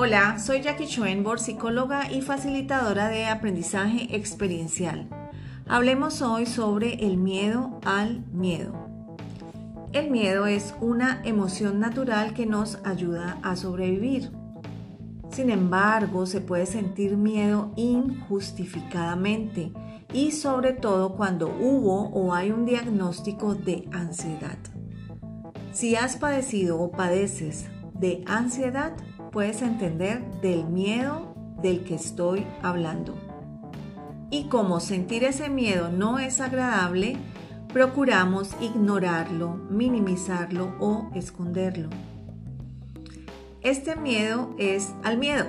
Hola, soy Jackie Schoenborg, psicóloga y facilitadora de aprendizaje experiencial. Hablemos hoy sobre el miedo al miedo. El miedo es una emoción natural que nos ayuda a sobrevivir. Sin embargo, se puede sentir miedo injustificadamente y sobre todo cuando hubo o hay un diagnóstico de ansiedad. Si has padecido o padeces de ansiedad, puedes entender del miedo del que estoy hablando. Y como sentir ese miedo no es agradable, procuramos ignorarlo, minimizarlo o esconderlo. Este miedo es al miedo.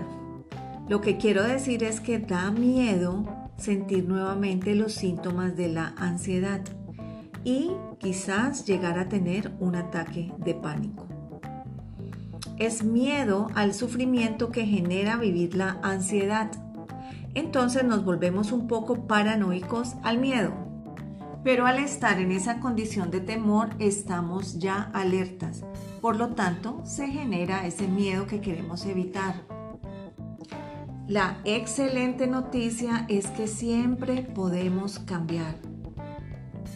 Lo que quiero decir es que da miedo sentir nuevamente los síntomas de la ansiedad y quizás llegar a tener un ataque de pánico es miedo al sufrimiento que genera vivir la ansiedad. Entonces nos volvemos un poco paranoicos al miedo. Pero al estar en esa condición de temor estamos ya alertas. Por lo tanto, se genera ese miedo que queremos evitar. La excelente noticia es que siempre podemos cambiar.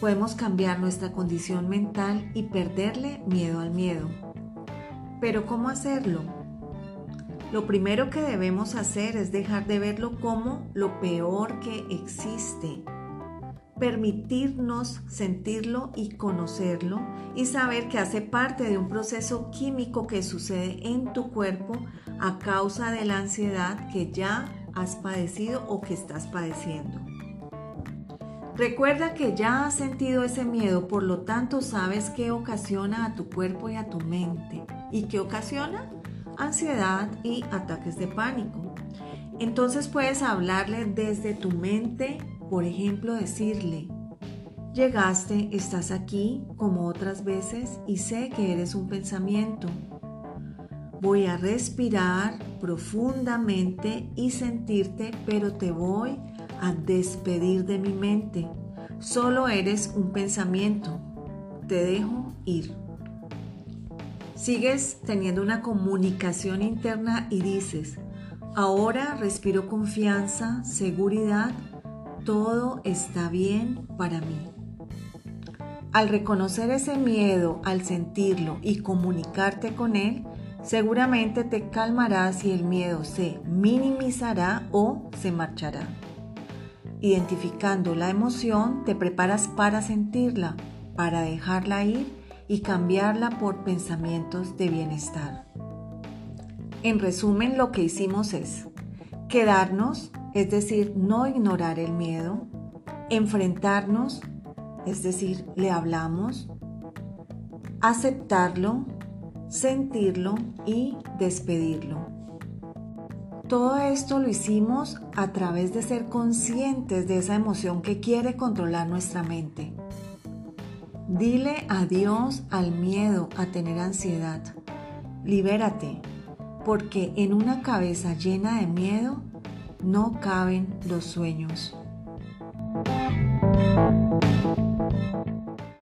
Podemos cambiar nuestra condición mental y perderle miedo al miedo. Pero ¿cómo hacerlo? Lo primero que debemos hacer es dejar de verlo como lo peor que existe. Permitirnos sentirlo y conocerlo y saber que hace parte de un proceso químico que sucede en tu cuerpo a causa de la ansiedad que ya has padecido o que estás padeciendo. Recuerda que ya has sentido ese miedo, por lo tanto sabes qué ocasiona a tu cuerpo y a tu mente. ¿Y qué ocasiona? Ansiedad y ataques de pánico. Entonces puedes hablarle desde tu mente, por ejemplo, decirle, llegaste, estás aquí como otras veces y sé que eres un pensamiento. Voy a respirar profundamente y sentirte, pero te voy a despedir de mi mente. Solo eres un pensamiento. Te dejo ir. Sigues teniendo una comunicación interna y dices, ahora respiro confianza, seguridad, todo está bien para mí. Al reconocer ese miedo, al sentirlo y comunicarte con él, seguramente te calmarás y el miedo se minimizará o se marchará. Identificando la emoción, te preparas para sentirla, para dejarla ir y cambiarla por pensamientos de bienestar. En resumen, lo que hicimos es quedarnos, es decir, no ignorar el miedo, enfrentarnos, es decir, le hablamos, aceptarlo, sentirlo y despedirlo. Todo esto lo hicimos a través de ser conscientes de esa emoción que quiere controlar nuestra mente. Dile adiós al miedo a tener ansiedad. Libérate, porque en una cabeza llena de miedo no caben los sueños.